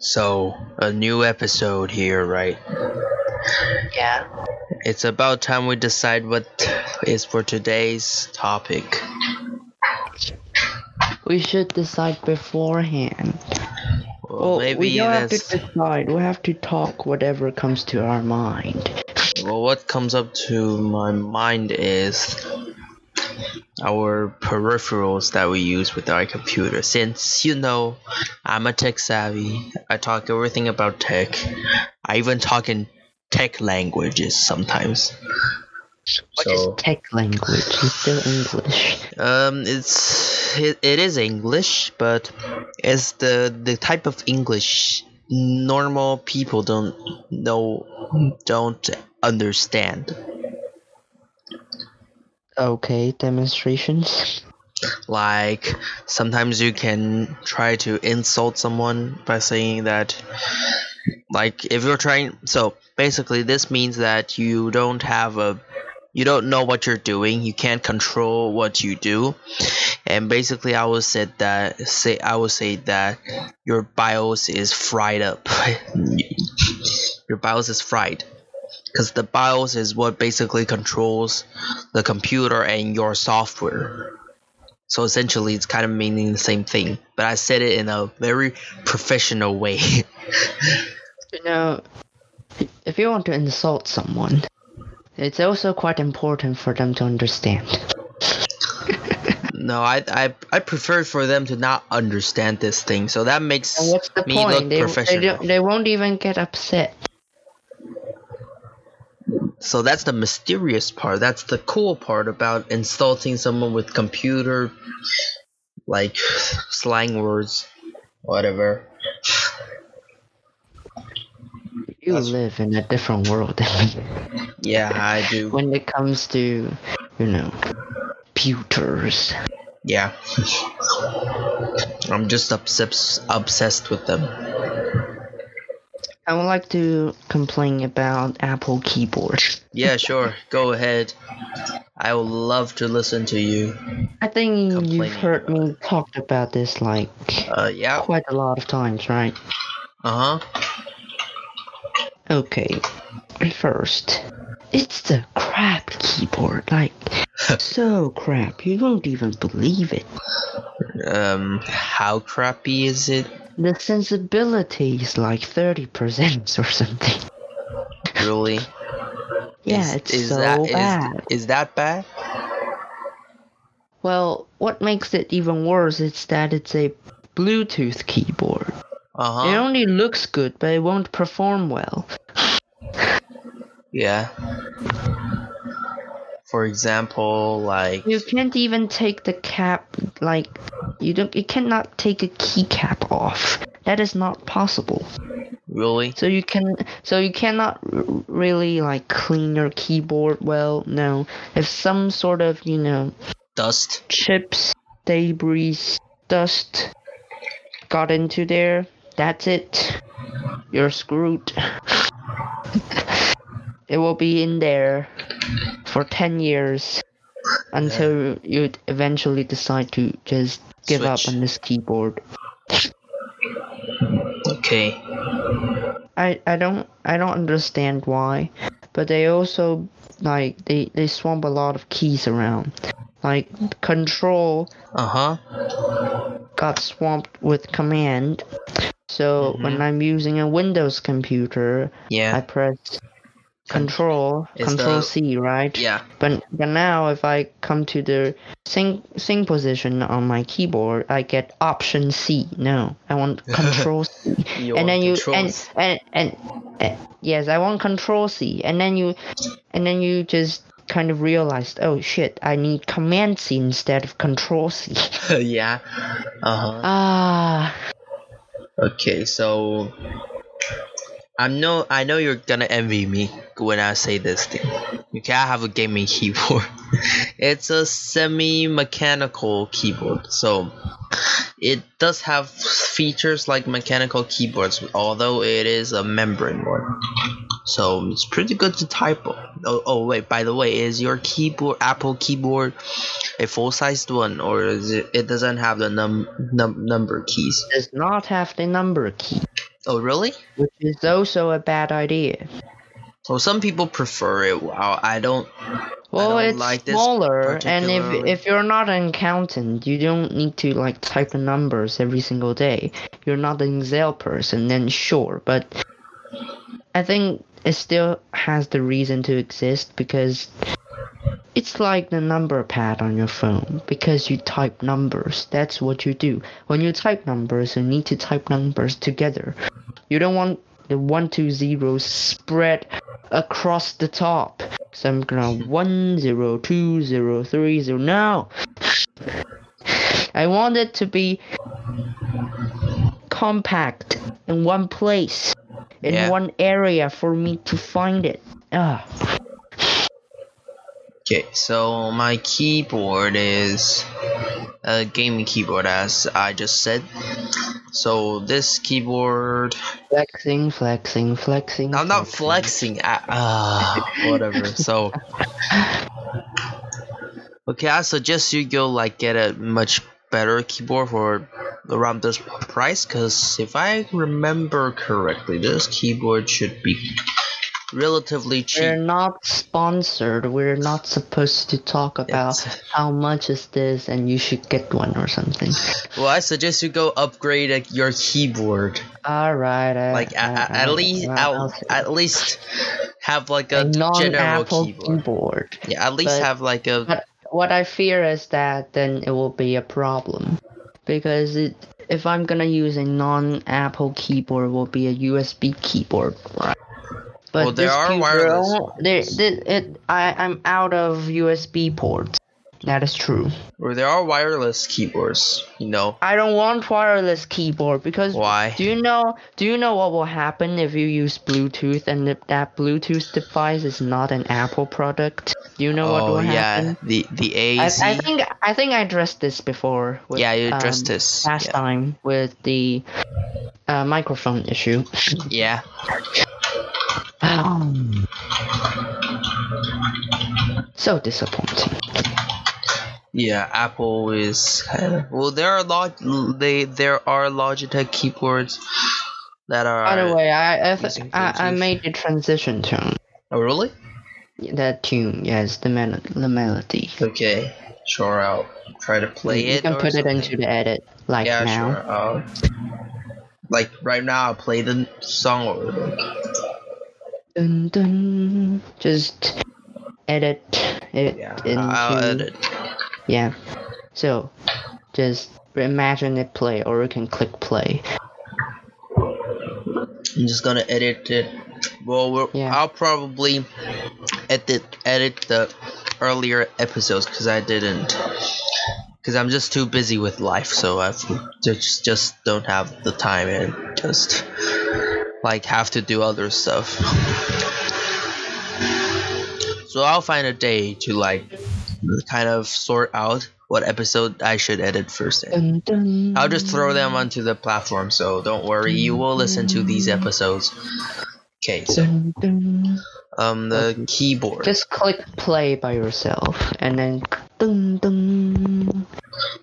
So, a new episode here, right? Yeah. It's about time we decide what is for today's topic. We should decide beforehand. Well, Well, maybe we don't have to decide. We have to talk whatever comes to our mind. well. What comes up to my mind is our peripherals that we use with our computer. Since you know, I'm a tech savvy. I talk everything about tech. I even talk in tech languages sometimes. What is So- tech language? It's still English. Um, it's it, it is English, but it's the the type of English normal people don't know don't understand. Okay, demonstrations. Like sometimes you can try to insult someone by saying that, like if you're trying. So basically, this means that you don't have a you don't know what you're doing you can't control what you do and basically i will say that say i will say that your bios is fried up your bios is fried because the bios is what basically controls the computer and your software so essentially it's kind of meaning the same thing but i said it in a very professional way You know, if you want to insult someone, it's also quite important for them to understand. no I, I i prefer for them to not understand this thing so that makes And what's the me look point? They, they, professional don't, they won't even get upset. So that's the mysterious part. That's the cool part about insulting someone with computer, like slang words, whatever. You That's- live in a different world than me Yeah, I do. when it comes to, you know, computers. Yeah. I'm just obsessed obsessed with them. I would like to complain about Apple keyboard. Yeah, sure. Go ahead. I would love to listen to you. I think you've heard me talk about this like Uh, yeah. quite a lot of times, right? Uh huh. Okay, first, it's the crap keyboard. Like, so crap. You won't even believe it. Um, how crappy is it? The sensibility is like 30% or something. Really? Yeah, Is- it's is so that, is- bad. is that bad? Well, what makes it even worse is that it's a Bluetooth keyboard. Uh huh. It only looks good, but it won't perform well. Yeah. For example, like You can't even take the cap, like, you don't, you cannot take a keycap off. That is not possible. really? So you can, so you cannot r- really like clean your keyboard well. No, if some sort of you know Dust. chips, debris, dust got into there, that's it. You're screwed. it will be in there for 10 years until you eventually decide to just give up on this keyboard. Okay. I, I don't I don't understand why, but they also like they they swamp a lot of keys around. Like control Uh huh. got swamped with command. So Mm-hmm. when I'm using a Windows computer, yeah. I press control It's control the- C, right? Yeah. But but now if I come to the sing sing position on my keyboard, I get option C. No, I want control C. You and then you and, and and and yes, I want control C. And then you and then you just kind of realized, oh shit, I need command C instead of control C. yeah. Uh huh. ah, Okay, so I know I know you're gonna envy me when I say this thing. Okay, I have a gaming keyboard. it's a semi-mechanical keyboard, so it does have features like mechanical keyboards, although it is a membrane one. So it's pretty good to type on. Oh, oh wait, by the way, is your keyboard Apple keyboard a full-sized one, or is it? It doesn't have the num, num number keys. does not have the number key. Oh, really? which is also a bad idea. Well, some people prefer it. Wow, I don't. Well, don't it's like this smaller, and if if you're not an accountant, you don't need to like type the numbers every single day. You're not an Excel person, then sure, but I think it still has the reason to exist because it's like the number pad on your phone because you type numbers. That's what you do. When you type numbers, you need to type numbers together. You don't want the one two zeros spread across the top. So I'm gonna one zero two zero three zero. No, I want it to be compact in one place, in Yeah. one area for me to find it. Ah, Okay, so my keyboard is a gaming keyboard, as I just said. So this keyboard, flexing, flexing, flexing. I'm not flexing. Ah, uh, whatever. So, okay, I suggest you go like get a much better keyboard for around this price, cause if I remember correctly, this keyboard should be relatively cheap. We're not sponsored. We're not supposed to talk about It's- how much is this and you should get one or something. Well, I suggest you go upgrade uh, your keyboard. All right. I, Like I, at, I- at least I'll- at, at least have like a a, general keyboard. keyboard. Yeah, at least but- have like a But what I fear is that then it will be a problem because it, if I'm gonna use a non-Apple keyboard, it will be a USB keyboard, right? But Well, there are wireless. There, there, it, I, I'm out of USB ports. That is true. or there are wireless keyboards. You know I don't want wireless keyboard because why? do you know do you know what will happen if you use Bluetooth and that Bluetooth device is not an Apple product? Do you know what oh will yeah, happen? the the I, I think I think I addressed this before. With, yeah, you addressed um, this. last Yeah. time with the uh, microphone issue. yeah. so disappointing. Yeah, Apple is kind of well. There are log they there are Logitech keyboards that are. By the way, I I, th- I, I made the transition tune. oh really? That tune, yes, the mel- the melody. Okay, sure. I'll try to play you it. can or put it into the edit, like yeah, now. sure. Um, like right now, I'll play the song Dun, dun, just edit it yeah. into I'll edit. yeah. So just imagine it play, or you can click play. I'm just gonna edit it. Well, we're, Yeah. I'll probably edit edit the earlier episodes because I didn't. Because I'm just too busy with life, so I just just don't have the time and just like have to do other stuff. So I'll find a day to like kind of sort out what episode I should edit first. Dun, dun, I'll just throw them onto the platform, so don't worry, you will listen to these episodes. Okay, so um the keyboard. Just click play by yourself, and then dun, dun.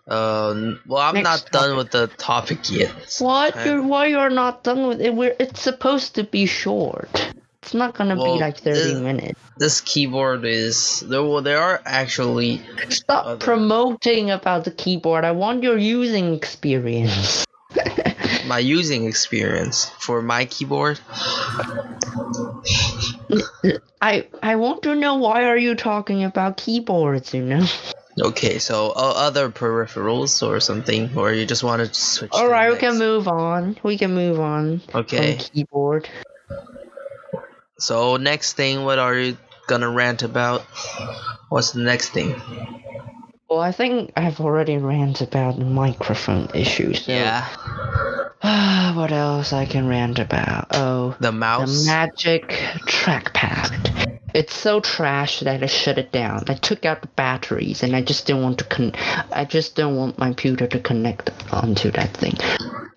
Um, well, I'm Next not done with the topic yet. What? I- You're why you're not done with it? We're, it's supposed to be short. It's not gonna Well, be like thirty the- minutes. This keyboard is there. Well, there are actually Stop other- promoting about the keyboard. I want your using experience. my using experience for my keyboard. I I want to know why are you talking about keyboards? You know. Okay, so uh, other peripherals or something, or you just want to switch. All right, we can move on. We can move on Okay, keyboard. so next thing, what are you gonna rant about? What's the next thing? Well, I think I've already rant about microphone issues. So, Yeah, what else I can rant about? Oh, the mouse. the magic trackpad. It's so trash that I shut it down. I took out the batteries, and I just didn't want to con. I just don't want my computer to connect onto that thing.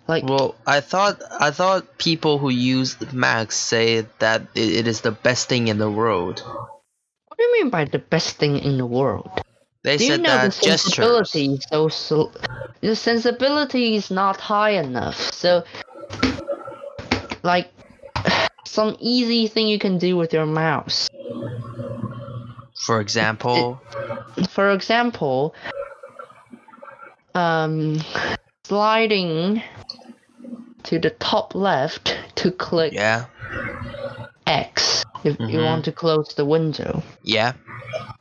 Like, Well, I thought I thought people who use Macs say that it, it is the best thing in the world. what do you mean by the best thing in the world? They Do you know the that gestures. sensibility so, so the sensibility is not high enough. So like some easy thing you can do with your mouse. For example, For example, um, sliding to the top left to click yeah, X if you Mhm. want to close the window. yeah,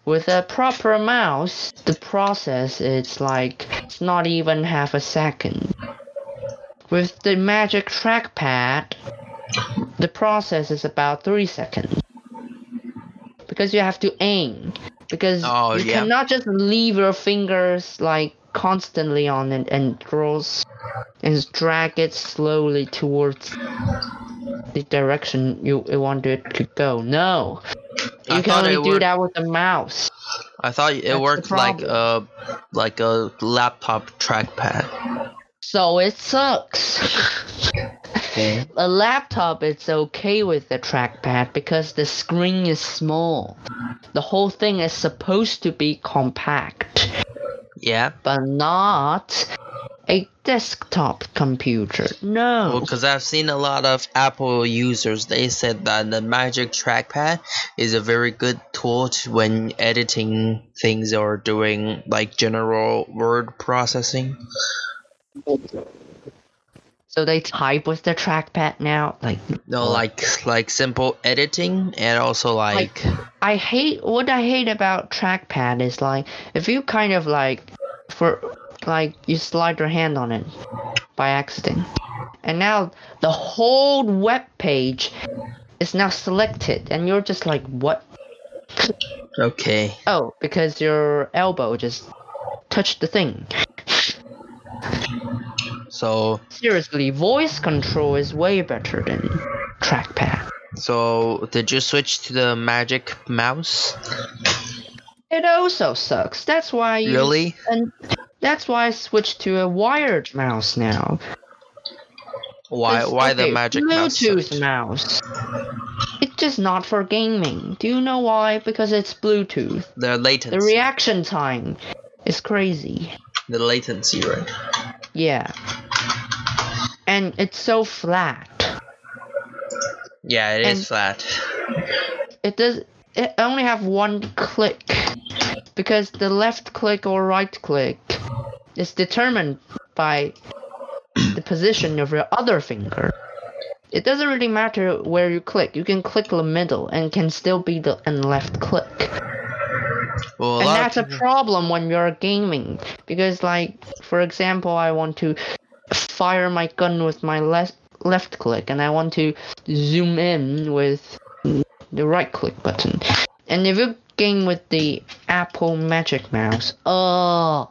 With a proper mouse, the process is like it's not even half a second. With the magic trackpad, the process is about three seconds. Because you have to aim. Because Oh, you yeah. cannot just leave your fingers like constantly on it and draws and drag it slowly towards the direction you, you want it to go. No. I can only do worked- that with the mouse. I thought it the worked like a like a laptop trackpad. So it sucks. Okay. a laptop it's okay with the trackpad because the screen is small. The whole thing is supposed to be compact, Yeah, but not a desktop computer. No. because I've seen a lot of Apple users. They said that the Magic Trackpad is a very good tool to, when editing things or doing like general word processing. So they type with the trackpad now. Like No, like like simple editing and also like, I hate what I hate about trackpad is like if you kind of like for like you slide your hand on it by accident. And now the whole web page is now selected and you're just like what? okay. Oh, because your elbow just touched the thing. So Seriously, voice control is way better than trackpad. so did you switch to the Magic Mouse? It also sucks. That's why use- Really? and that's why I switched to a wired mouse now. Why It's- why the Magic Mouse? Bluetooth sucked? mouse. It's just not for gaming. Do you know why? Because it's Bluetooth. The latency. The reaction time is crazy. the latency, right? Yeah. And it's so flat. Yeah, it is And- flat. It does it only have one click because the left click or right click is determined by the position of your other finger. It doesn't really matter where you click. You can click the middle and can still be the and left click. Well, and that's a problem when you're gaming because like for example i want to fire my gun with my left left click and i want to zoom in with the right click button and if you game with the apple magic mouse oh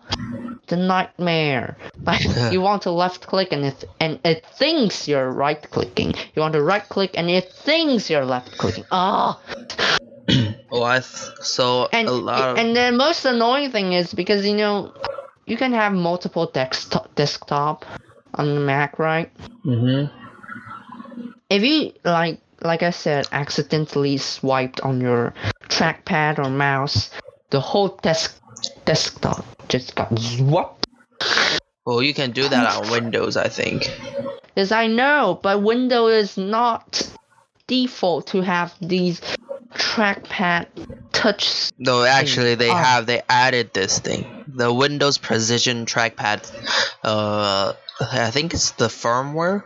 the nightmare. Like you want to left click and it and it thinks you're right clicking. You want to right click and it thinks you're left clicking. Oh Well, I th- so and a lot of and the most annoying thing is because you know you can have multiple desktop desktop on the Mac, right? Mhm. If you like like I said, accidentally swiped on your trackpad or mouse, the whole desk desktop just got swapped. Well, you can do that on Windows, I think. Yes, I know, but Windows is not default to have these trackpad touch No, actually, they have they added this thing, the Windows Precision Trackpad. Uh, I think it's the firmware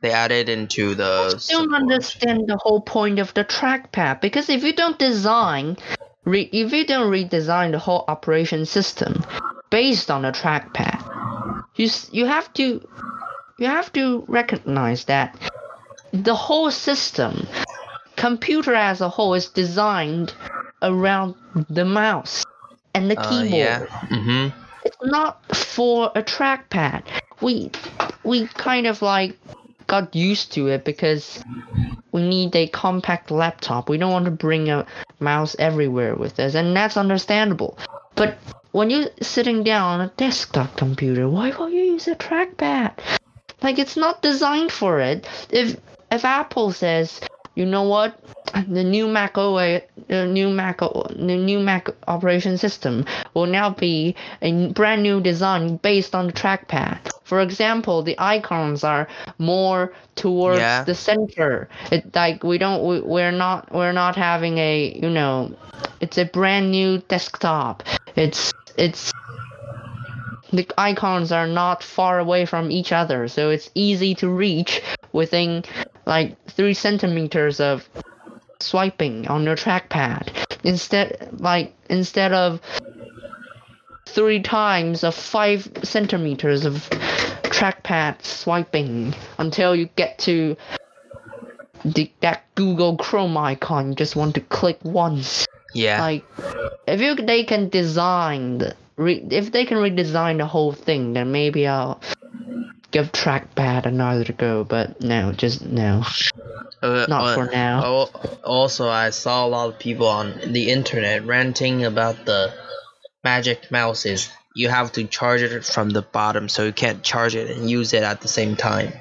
they added into the. I don't support. understand the whole point of the trackpad because if you don't design, re- if you don't redesign the whole operation system based on a trackpad, you s- you have to you have to recognize that the whole system, computer as a whole, is designed around the mouse and the Uh, keyboard. yeah. Mm-hmm. It's not for a trackpad. We we kind of like got used to it because we need a compact laptop. We don't want to bring a mouse everywhere with us, and that's understandable. But when you're sitting down on a desktop computer, why won't you use a trackpad? Like it's not designed for it. If if Apple says, you know what, the new Mac OS, the new Mac, the new Mac operation system will now be a brand new design based on the trackpad. for example, the icons are more towards Yeah. the center. It like we don't we, we're not we're not having a you know, it's a brand new desktop. It's it's the icons are not far away from each other, so it's easy to reach within like three centimeters of swiping on your trackpad. Instead, like instead of three times of five centimeters of trackpad swiping until you get to the, that Google Chrome icon. You just want to click once. Yeah. Like, if you they can design the re, if they can redesign the whole thing, then maybe I'll give trackpad another go. But no, just no. Uh, Not uh, for now. Also, I saw a lot of people on the internet ranting about the magic mouses. You have to charge it from the bottom, so you can't charge it and use it at the same time.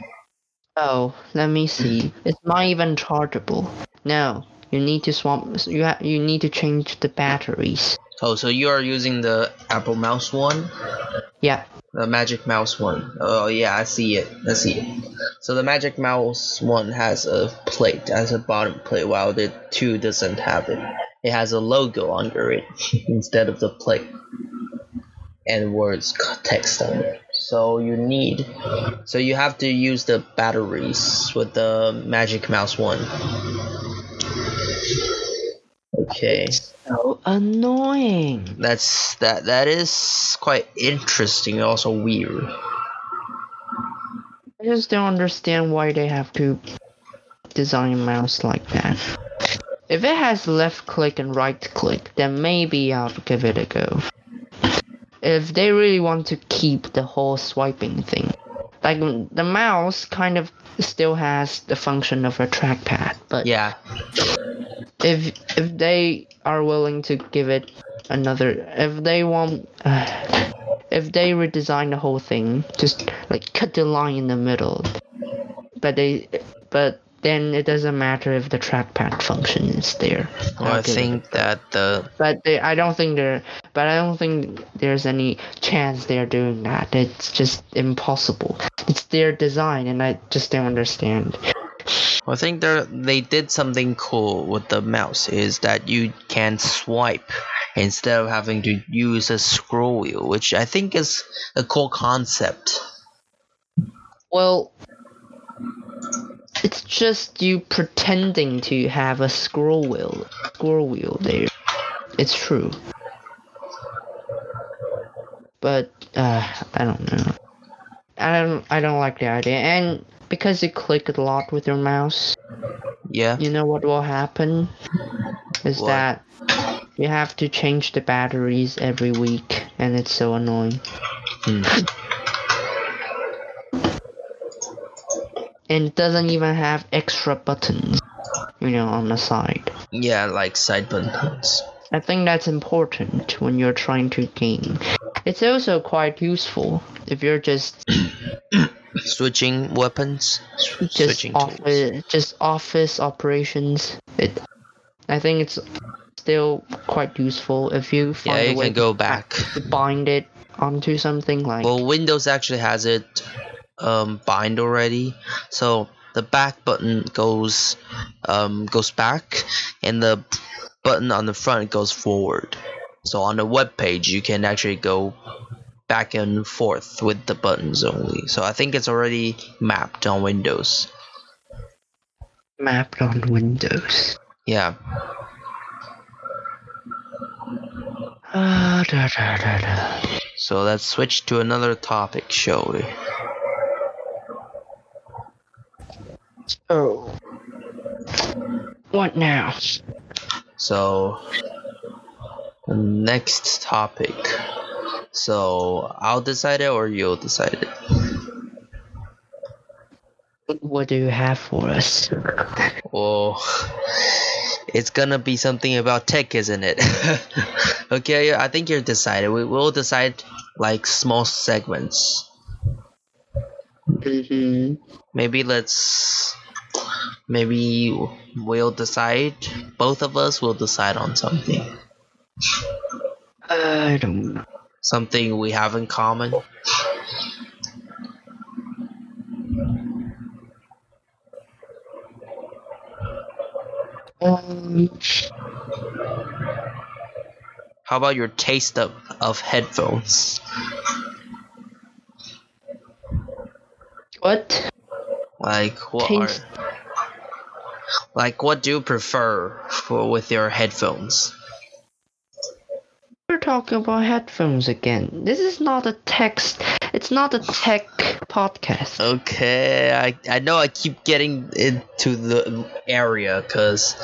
Oh, let me see. It's not even chargeable. No, you need to swap. You ha- you need to change the batteries. Oh, so you are using the Apple Mouse one, Yeah. the Magic Mouse one. Oh yeah, I see it. I see it. So the Magic Mouse one has a plate as a bottom plate, while the two doesn't have it. It has a logo under it instead of the plate, and words text on it. So you need, so you have to use the batteries with the Magic Mouse one. Okay. So annoying. That's that that is quite interesting also weird. I just don't understand why they have to design a mouse like that. If it has left click and right click, then maybe I'll give it a go. If they really want to keep the whole swiping thing, like the mouse kind of still has the function of a trackpad, but Yeah. If if they are willing to give it another if they want if they redesign the whole thing just like cut the line in the middle. But they but then it doesn't matter if the trackpad function is there. Well, it- think that the but they, I don't think there but I don't think there's any chance they're doing that. It's just impossible. It's their design and I just don't understand I think they they did something cool with the mouse is that you can swipe instead of having to use a scroll wheel, which I think is a cool concept. Well, it's just you pretending to have a scroll wheel, scroll wheel there. It's true. But uh, I don't know. I don't. I don't like the idea, and because you click a lot with your mouse, Yeah. you know what will happen is What? that you have to change the batteries every week, and it's so annoying. Hmm. and it doesn't even have extra buttons, you know, on the side. Yeah, like side buttons. I think that's important when you're trying to game. It's also quite useful if you're just Switching weapons. just Switching tools. office just office operations. It, I think it's still quite useful if you find Yeah, a you way can go back. to bind it onto something like Well, Windows actually has it um, bind already, so the back button goes um, goes back, and the button on the front goes forward. So on the web page, you can actually go back and forth with the buttons only. So I think it's already mapped on Windows. mapped on Windows. Yeah. Ah, da, da, da. So let's switch to another topic, shall we? Oh. What now? So, the next topic. So, I'll decide it or you'll decide it. What do you have for us? Well, it's gonna be something about tech, isn't it? okay, I think you're decided. We will decide like small segments. hmm Maybe let's. Maybe we'll decide. Both of us will decide on something. I don't know something we have in common? Um, How about your taste of, of headphones? What? Like what taste. are like what do you prefer for with your headphones? We're talking about headphones again. This is not a text. It's not a tech podcast. Okay, I I know I keep getting into the area cuz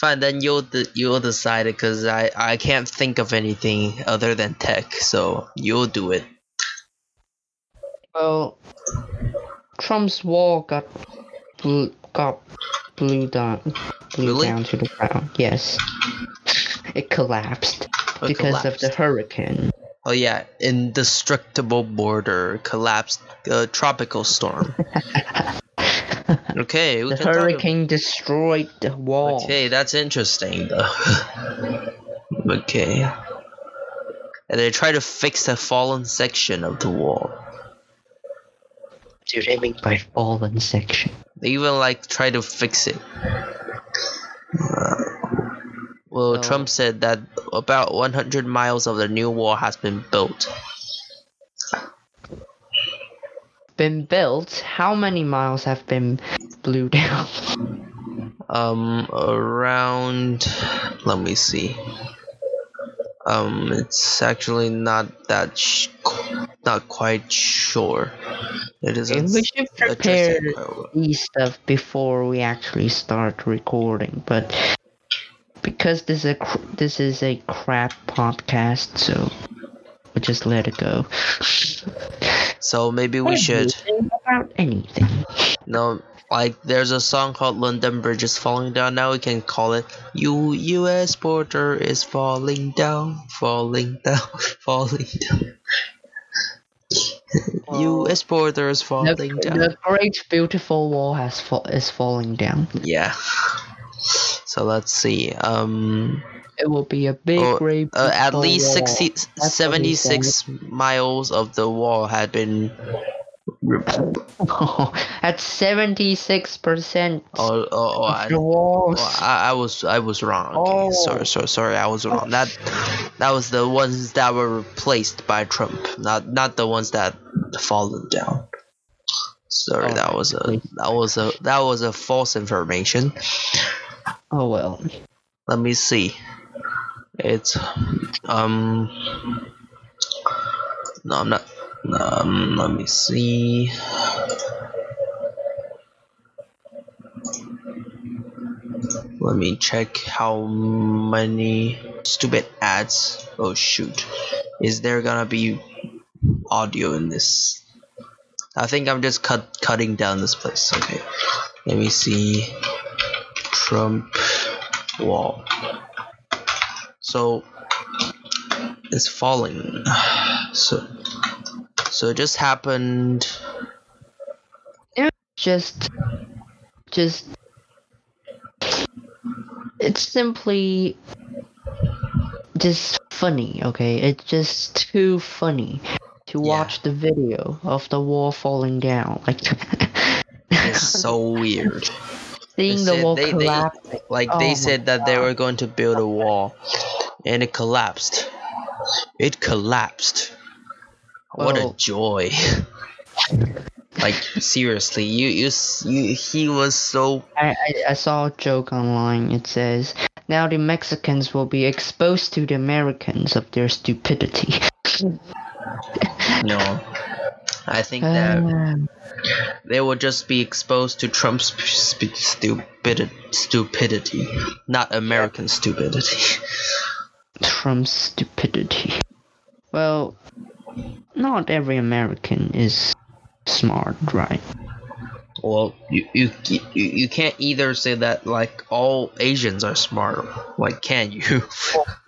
fine then you'll de- you'll decide it cuz I I can't think of anything other than tech. So you'll do it. Well, Trump's wall got blew, got blew down, blew Really? down to the ground. Yes, it collapsed Because of the hurricane. Oh yeah, indestructible border collapsed uh, tropical storm. Okay, we The can talk ab- hurricane destroyed the wall. Okay, that's interesting though. okay. And they try to fix the fallen section of the wall. Do they mean by fallen section? They even like try to fix it. Uh, well, Oh. Trump said that about 100 miles of the new wall has been built. Been built. How many miles have been blew down? Um, around. Let me see. Um, it's actually not that. Sh- not quite sure. It is. And we should prepare these stuff before we actually start recording, but because this is a cr- this is a crap podcast, so we'll just let it go. So maybe we should. About anything. No, like there's a song called London Bridge is falling down. Now we can call it U U.S. border is falling down, falling down, falling down. U.S. border is The, falling down. the great beautiful wall has fa- is falling down. Yeah. So let's see. Um, It will be a big Oh, great uh, at least wall. 60, 76 miles of the wall had been. At seventy six percent Oh, oh, oh, I, the walls. Well, I, I was I was wrong. Okay, Oh. sorry, sorry, sorry. I was wrong. That that was the ones that were replaced by Trump, not not the ones that fallen down. Sorry, Oh, that was a that was a that was a false information. Oh well. Let me see. It's um. No, I'm not. Um, let me see. Let me check how many stupid ads. Oh shoot. Is there gonna be audio in this? I think I'm just cut cutting down this place. Okay. Let me see. Trump wall. So it's falling. So so it just happened. It just just it's simply just funny okay it's just too funny to Yeah. watch the video of the wall falling down like It's so weird. Seeing They the said wall they- they- Like Oh they said that they were going to build a wall, and it collapsed. It collapsed. What a joy! like seriously, you you you he was so I, I, I saw a joke online it says now the mexicans will be exposed to the americans of their stupidity no. I think that Um, they will just be exposed to Trump's sp- stupid stupidity, not American stupidity. Trump's stupidity. Well, not every American is smart, right? Well, you, you you you can't either say that like all Asians are smart. Like, can you?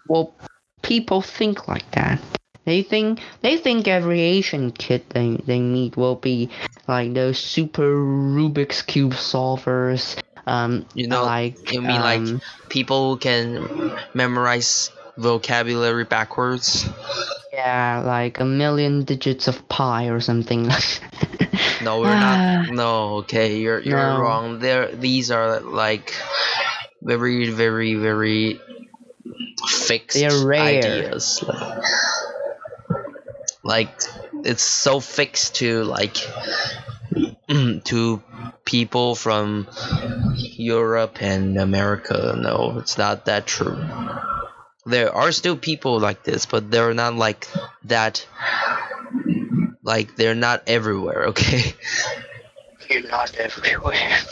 Well, people think like that. They think they think every Asian kid they they meet will be like those super Rubik's cube solvers. Um, You know, like you mean like um, people who can memorize vocabulary backwards? yeah, like a million digits of pi or something. No, we're not. No, okay, you're you're No. wrong. There, these are like very, very, very fixed They're rare. ideas. Like, like it's so fixed to like to people from Europe and America. No, it's not that true. There are still people like this, but they're not like that. Like they're not everywhere. Okay. You're not everywhere.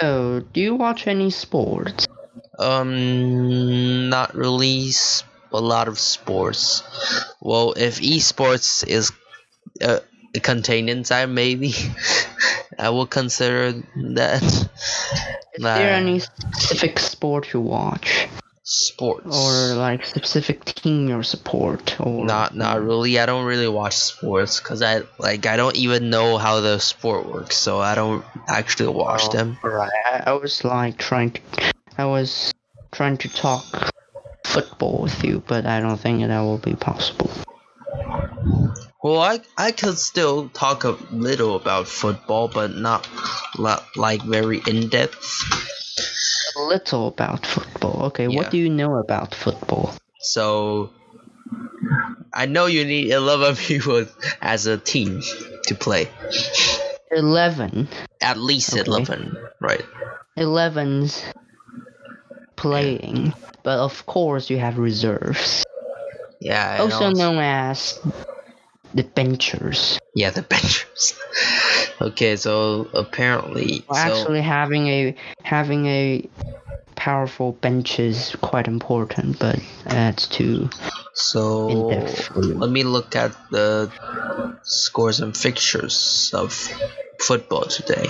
So, do you watch any sports? Um, not really a lot of sports. Well, if esports is uh, contained inside, maybe I will consider that. Is there any specific sport you watch? sports Or like specific team you support? Or not not really. I don't really watch sports because I like I don't even know how the sport works, so I don't actually watch Oh, them. Right. I, I was like trying to, I was trying to talk football with you, but I don't think that will be possible. Well, I I could still talk a little about football, but not like very in depth. A little about football. Okay, Yeah. what do you know about football? So I know you need eleven people as a team to play. Eleven. At least Okay. eleven, right? 11's playing, but of course you have reserves, Yeah. also known as the benchers. Yeah, the benchers. okay, so apparently, Well, so actually, having a having a powerful bench is quite important, but that's too so let me look at the scores and fixtures of football today.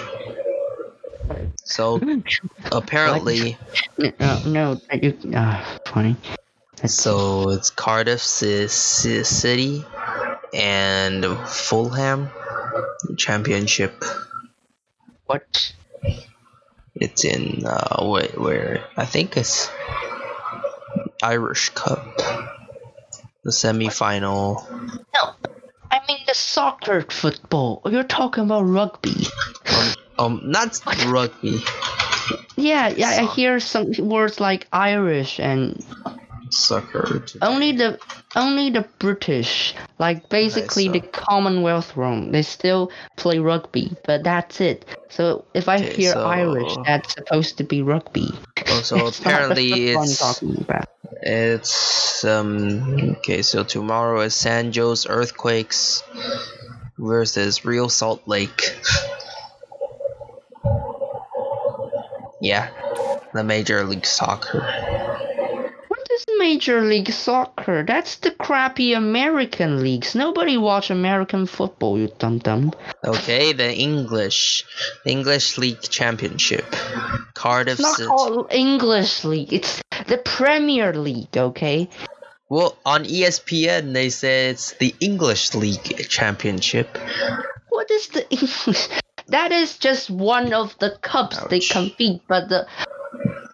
So apparently, No, no, you. Ah, funny. That's so it's Cardiff Ci- Ci- City and Fulham Championship. what? It's in uh, where, where I think it's Irish Cup, the semi-final. No, I mean the soccer football. You're talking about rugby. Um, not rugby, Yeah, yeah. I hear some words like Irish and soccer. only the only the British, like basically so- the Commonwealth room, they still play rugby, but that's it. So if I Okay, hear so- Irish, that's supposed to be rugby. Oh, so apparently it's it's um okay. So tomorrow is San Jose Earthquakes versus Real Salt Lake. Yeah, the Major League Soccer. What is Major League Soccer? That's the crappy American leagues. Nobody watch American football, you dum dum. Okay, the English, the English League Championship, Cardiff It's not City. called English League. It's the Premier League, okay? Well, on ESPN they say it's the English League Championship. What is the English? That is just one of the cups they Ouch. compete, but the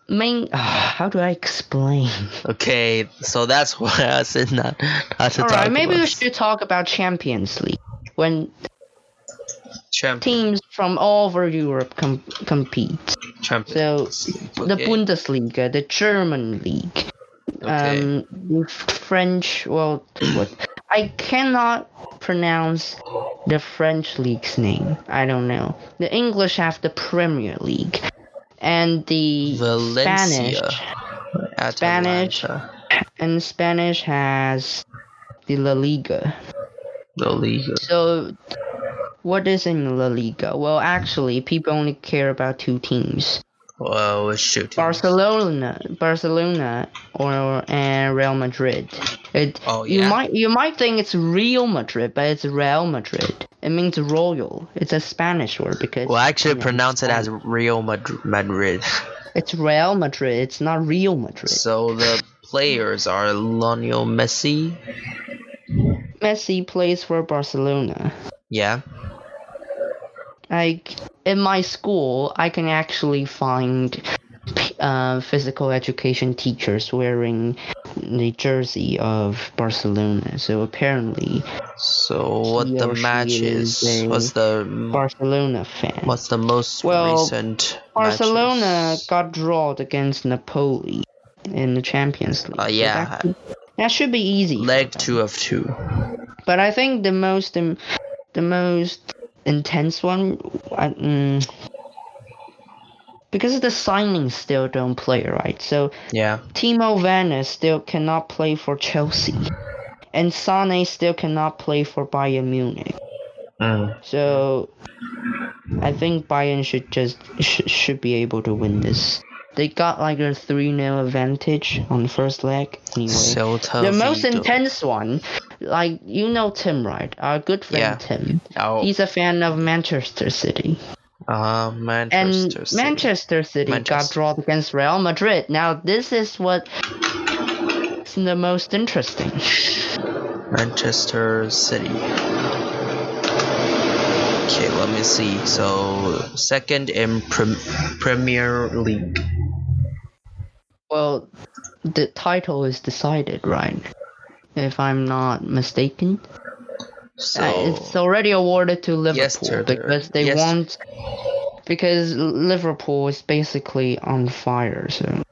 main. how do I explain? Okay, so that's why I said not, not to All talk right, maybe about we should talk about Champions League when champ- teams from all over Europe com- compete. Champions So League. the Okay, Bundesliga, the German league, okay. um, the French. Well, what? I cannot pronounce the French league's name. I don't know. The English have the Premier League, and the Spanish Valencia. Spanish. Atalanta, and Spanish has the La Liga. The league. So, what is in La Liga? Well, actually, people only care about two teams: Well, shoot. Barcelona, Barcelona, or and Real Madrid. It, Oh, you might you might think it's Real Madrid, but it's Real Madrid. It means royal. It's a Spanish word because Well, I actually yeah, pronounce it as Real Madr- Madrid. it's Real Madrid. It's not Real Madrid. So the players are Lionel Messi. Messi plays for Barcelona. Yeah. Like in my school i can actually find uh, physical education teachers wearing the jersey of Barcelona. So apparently, So what the match is is? What's the Barcelona fan. what's the most Well, recent? Barcelona matches? got drawn against Napoli in the Champions League. Uh, So yeah. that, could- that should be easy. leg two of two. But I think the most um, the most intense one, I, mm, because the signings still don't play right. So Yeah. Timo Werner still cannot play for Chelsea, and Sane still cannot play for Bayern Munich. Mm. So I think Bayern should just sh- should be able to win this. They got like a 3 0 advantage on the first leg anyway. The most intense one, like you know Tim, right? Our good friend Yeah. Tim. Oh, He's a fan of Manchester City. uh, Manchester and City. Manchester City got Manchester. drawn against Real Madrid. Now this is what is the most interesting. Manchester City. Okay, let me see. So second in prem- Premier League. Well, the title is decided, right? If I'm not mistaken. So Uh, it's already awarded to Liverpool Yesterday- because they yes- want because Liverpool is basically on fire. So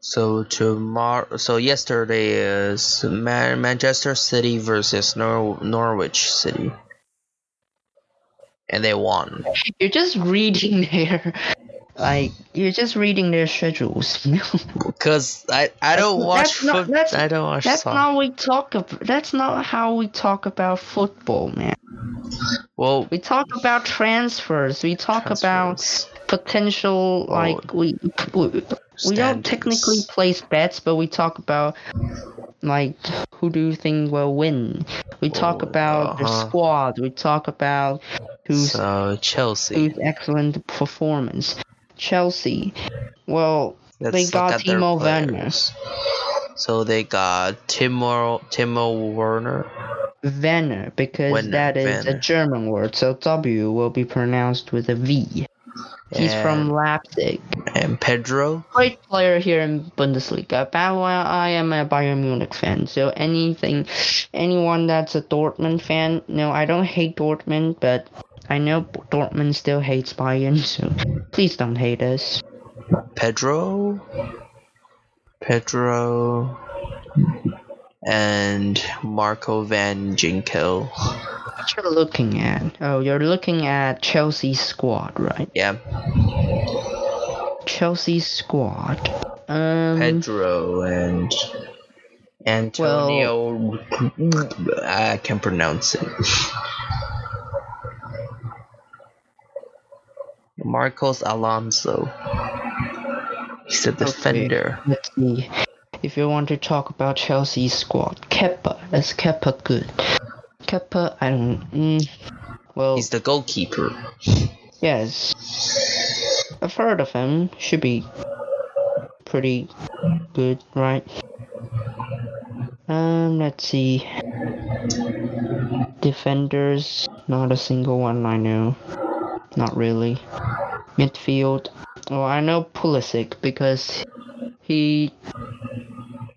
so tomorrow. So yesterday is Man- Manchester City versus Nor- Norwich City, and they won. you're just reading their like you're just reading their schedules. Cause I I don't That's watch not- foot. that's- I don't watch That's soccer. not we talk about. That's not how we talk about football, man. well, We talk about transfers. We talk about transfers. potential Oh, like we we, we don't technically place bets, but we talk about like who do you think will win. We talk Oh, about the uh-huh. squad. We talk about who's So Chelsea. who's excellent performance. Chelsea. Well, Let's they got Timo Werner. So they got Timo Timo Werner. Werner, because Werner, that is a German word, so W will be pronounced with a V. He's from and- Leipzig. and Pedro. Great player here in Bundesliga. But I am a Bayern Munich fan, so anything, anyone that's a Dortmund fan, no, I don't hate Dortmund, but I know Dortmund still hates Bayern, so please don't hate us. Pedro. Pedro. And Marco van Ginkel. What you're looking at? Oh, you're looking at Chelsea's squad, right? Yeah, Chelsea's squad. Um, Pedro and Antonio. I can pronounce it. Marcos Alonso. He's a defender. Okay. Let's see. If you want to talk about Chelsea's squad, Kepa. Is Kepa good? Kepa, I don't. Mm, well, He's the goalkeeper. yes. I've heard of him. Should be pretty good, right? Um, let's see. Defenders, not a single one I know. Not really. Midfield. Well, I know Pulisic because he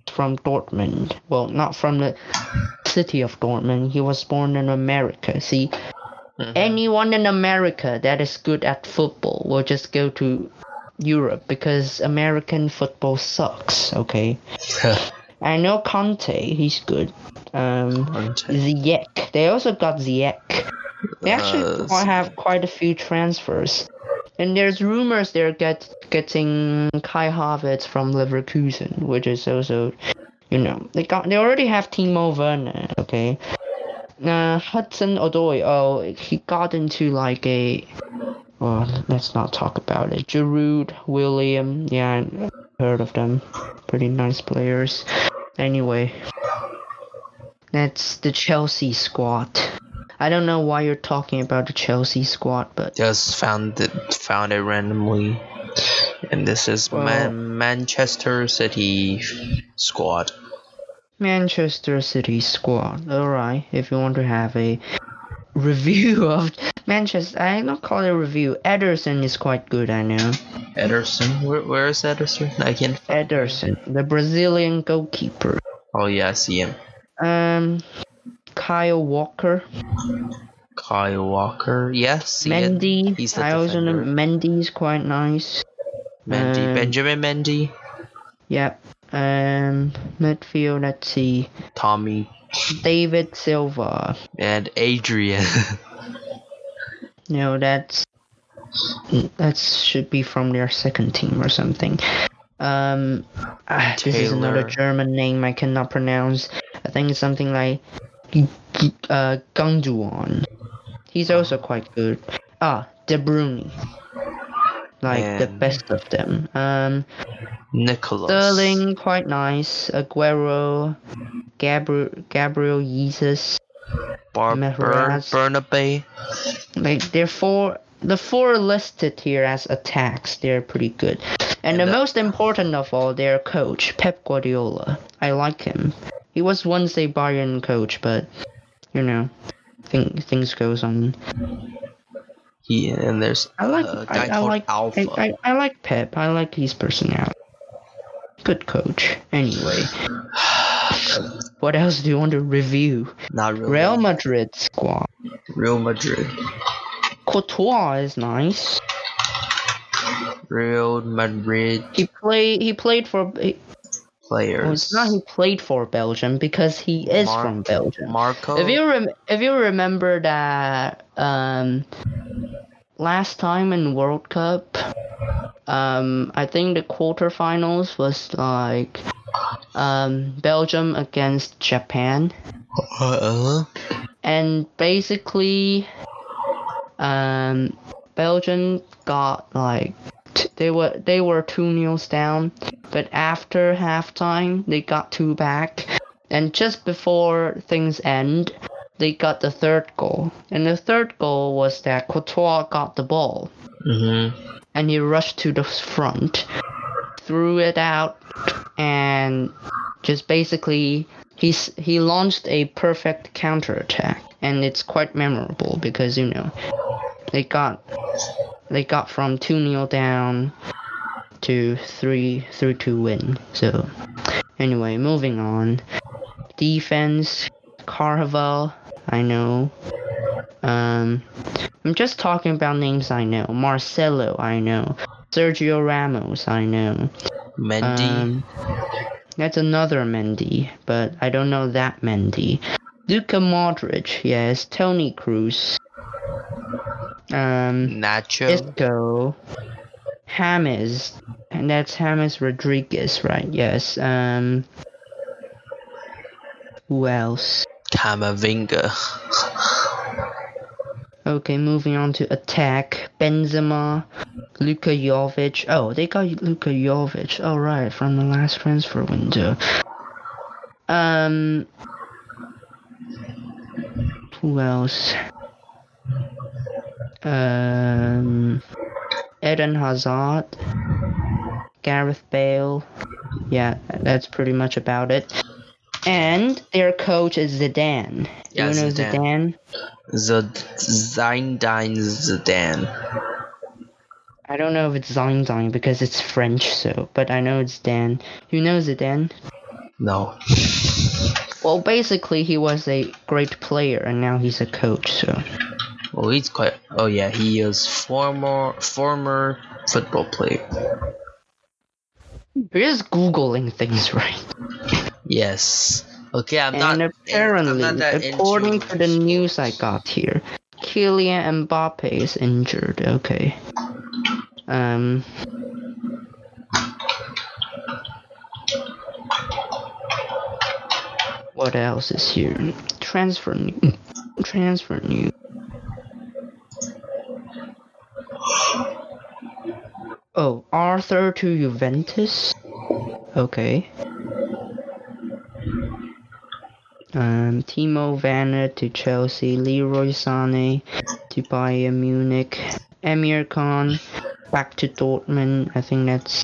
from Dortmund. Well, not from the city of Dortmund. He was born in America. See, Mhm. anyone in America that is good at football will just go to Europe because American football sucks. Okay. I know Kanté. He's good. Um, Kanté. Ziyech. They also got Ziyech. They actually Uh, have quite a few transfers. And there's rumors they're get getting Kai Havertz from Leverkusen, which is also, you know, they got they already have Timo Werner. Okay. Uh, Hudson Odoi. Oh, he got into like a. Well, let's not talk about it. Giroud, William. Yeah, I heard of them. Pretty nice players. Anyway, that's the Chelsea squad. I don't know why you're talking about the Chelsea squad, but Just found it found it randomly. And this is Well- Man- Manchester City squad. Manchester City squad. Alright, if you want to have a review of Manchester, I don't call it a review. Ederson is quite good, I know. Ederson. Where, where is Ederson? I can. Ederson, the Brazilian goalkeeper. Oh yeah, I see him. Um, Kyle Walker, Kyle Walker. Yes. Mendy. He's the I defender. Mendy's quite nice. Mendy. Um, Benjamin Mendy. Yep. Um, midfield. Let's see. Tommy David Silva. and Adrian. No, that's that should be from their second team or something. Um, ah, this is another. German name I cannot pronounce. I think it's something like uh Gangjuan. He's also quite good. Ah, De Bruyne. Like the best of them. Um, Nicholas. Sterling quite nice. Aguero, Gabriel Gabriel Jesus. Bar-. Bernabe. Like they're four the four listed here as attacks, they're pretty good. And, And the the- most important of all, their coach, Pep Guardiola. I like him. He was once a Bayern coach, but you know, thing, things goes on. He and there's I like a I, guy I called like Alpha. I, I, I like Pep. I like his personality. Good coach. Anyway, what else do you want to review? Not Real, Real Madrid squad. Real Madrid. Courtois is nice. Real Madrid He play he played for he, players. Well, it's not he played for Belgium because he is Mar- from Belgium. Marco. If you rem- if you remember that um last time in World Cup, um I think the quarterfinals was like um Belgium against Japan Uh-huh. and basically um Belgium got like t- they were they were two nils down but after halftime they got two back. And just before things end they got the third goal. And the third goal was that Courtois got the ball. Hmm and he rushed to the front, threw it out, and just basically he's he launched a perfect counter attack, and it's quite memorable because you know they got they got from two 0 down to three three two win. So anyway, moving on. Defense, Carval, I know. Um, I'm just talking about names I know. Marcelo, I know. Sergio Ramos, I know. Mendy. Um, that's another Mendy, but I don't know that Mendy. Luka Modric, yes. Toni Kroos. Um, Nacho. Isco. James, and that's James Rodriguez, right? Yes. Um, who else? Camavinga. Okay, moving on to attack. Benzema, Luka Jovic. Oh, they got Luka Jovic. All right, from the last transfer window. Um, who else? Um, Eden Hazard, Gareth Bale. Yeah, that's pretty much about it. And their coach is Zidane. Yeah, you know Zidane. Zidane? Z- Zinedine Zidane. I don't know if it's Zidane because it's French, so but I know it's Dan. You know Zidane? No. Well, basically he was a great player and now he's a coach. So Well, he's quite. Oh yeah, he is former former football player. you're just googling things, right? Yes. Okay, I'm and not. apparently, I'm not that according to the news I got here, Kylian Mbappe is injured. Okay. Um. What else is here? Transfer new. Transfer new. Oh, Arthur to Juventus. Okay. Um, Timo Werner to Chelsea, Leroy Sané to Bayern Munich, Emre Can back to Dortmund. I think that's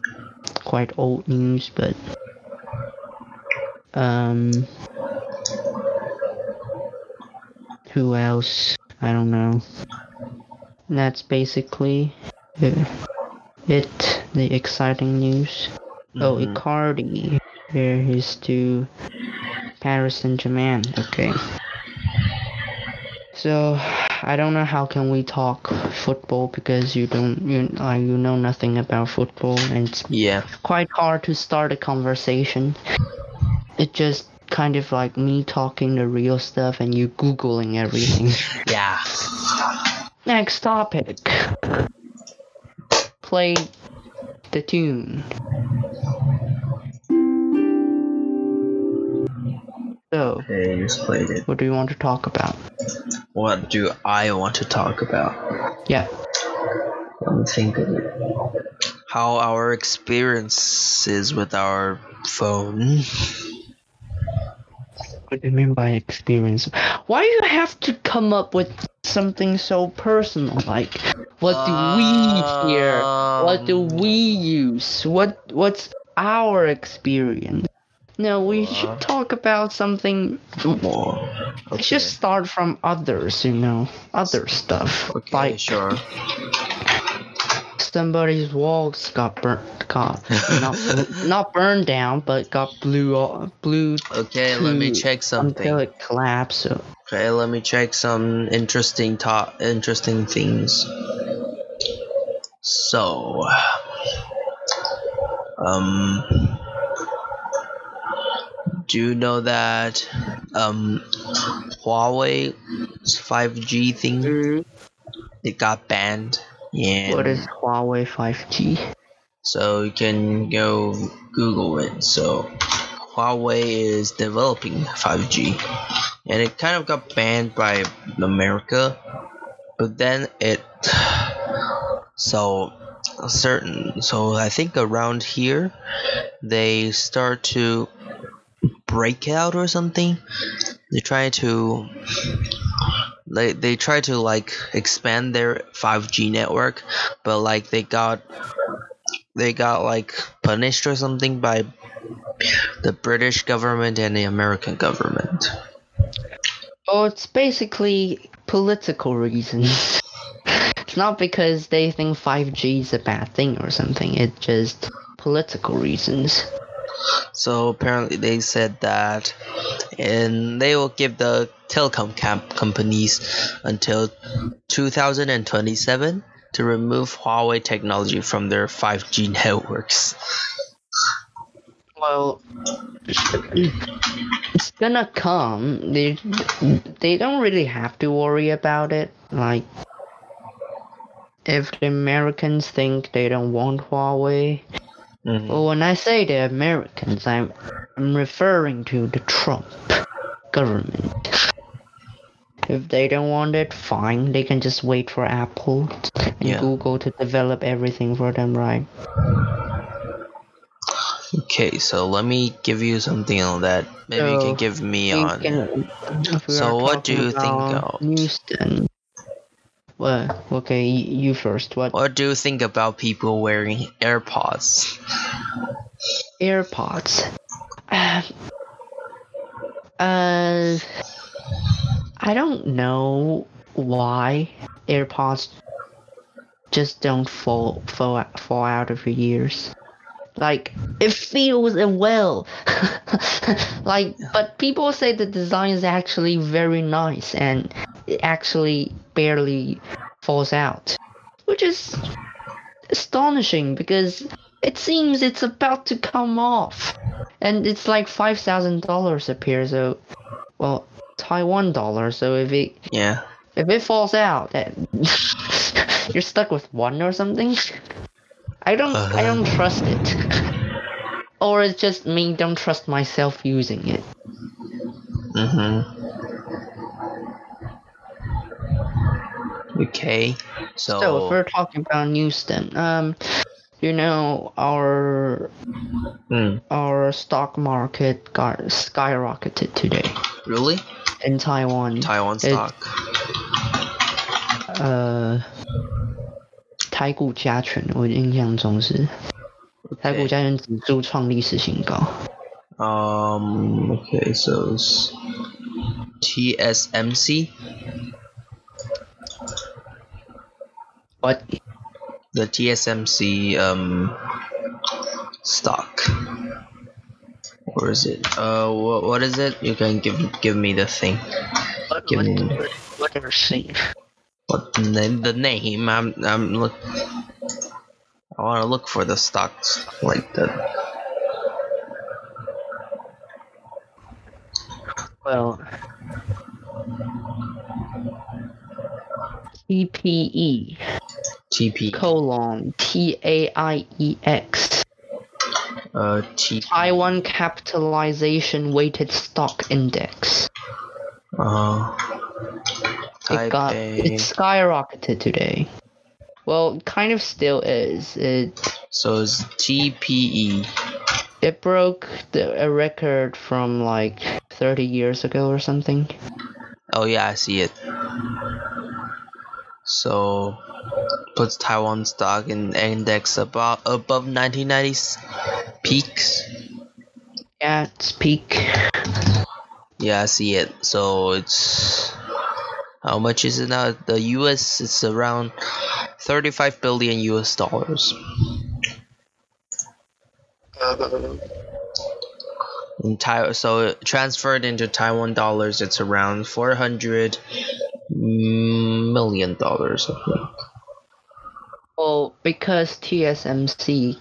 quite old news, but um, who else? I don't know. That's basically it. It. the exciting news. Oh, Mhm. Icardi. There is to Paris Saint Germain. Okay. So I don't know how can we talk football because you don't you uh, you know nothing about football and it's Yeah. quite hard to start a conversation. It just kind of like me talking the real stuff and you googling everything. Yeah. Next topic. Play the tune. So, Okay, just played it. what do you want to talk about? What do I want to talk about? Yeah. Let me think of it. How our experiences with our phone. What do you mean by experience? Why do you have to come up with something so personal? Like, what do we hear? What do Um, we use? What What's our experience? No, we should talk about something. More. We Just start from others, you know, other stuff. Okay, like sure. somebody's walls got burnt, got not not burned down, but got blew blew Okay, let me check until something. it collapsed. Okay, let me check some interesting top interesting things. So, um, do you know that um, Huawei's 5G thing it got banned? Yeah. what is Huawei 5G? So you can go Google it. So Huawei is developing 5G, and it kind of got banned by America, but then it so certain so I think around here they start to break out or something. They try to they they try to like expand their 5G network, but like they got they got like punished or something by the British government and the American government. Oh, it's basically political reasons. it's not because they think 5G is a bad thing or something. It's just political reasons. So apparently they said that, and they will give the telecom camp companies until 2027 to remove Huawei technology from their 5G networks. Well, it's gonna come. They they don't really have to worry about it. Like, if the Americans think they don't want Huawei, Mhm. well, when I say the Americans, I'm I'm referring to the Trump government. If they don't want it, fine. They can just wait for Apple and Yeah. Google to develop everything for them, right? Okay, so let me give you something on that. Maybe you can give me on. can- So what do you think about then? Well, okay, you first. What What do you think about people wearing AirPods? AirPods? Uh, uh, I don't know why AirPods just don't fall fall fall out of your ears. Like it feels well, like but people say the design is actually very nice and it actually barely falls out, which is astonishing because it seems it's about to come off, and it's like five thousand dollars a pair. So, well, Taiwan dollar. So if it Yeah. if it falls out, that you're stuck with one or something. I don't I don't trust it. or it's just me don't trust myself using it. Mm-hmm. Okay. So, So if we're talking about news then, um you know our mm, our stock market got skyrocketed today really? in Taiwan. Taiwan It- stock. 呃，台股加权，我印象中是台股 Okay. 加权指数创历史新高。 Um. Okay. So it's TSMC. What the TSMC um stock. Or is it? Uh, what, what is it? You can give give me the thing. What, Give what, me- what, what saying? What the name? The name? I'm I'm look. I want to look for the stocks like that. Well, TPE TP. colon T A I E X Uh, T. Taiwan Capitalization Weighted Stock Index. Uh. It got it skyrocketed today. Well, kind of still is. It So it's TPE. it broke the, a record from like 30 years ago or something. Oh yeah, I see it. So puts Taiwan stock in index about above 1990s peaks. Yeah, it's peak. Yeah, I see it. So it's how much is it now? The US is around 35 billion US dollars. Uh, In Tai- so transferred into Taiwan dollars, it's around 400 million dollars. Well, because TSMC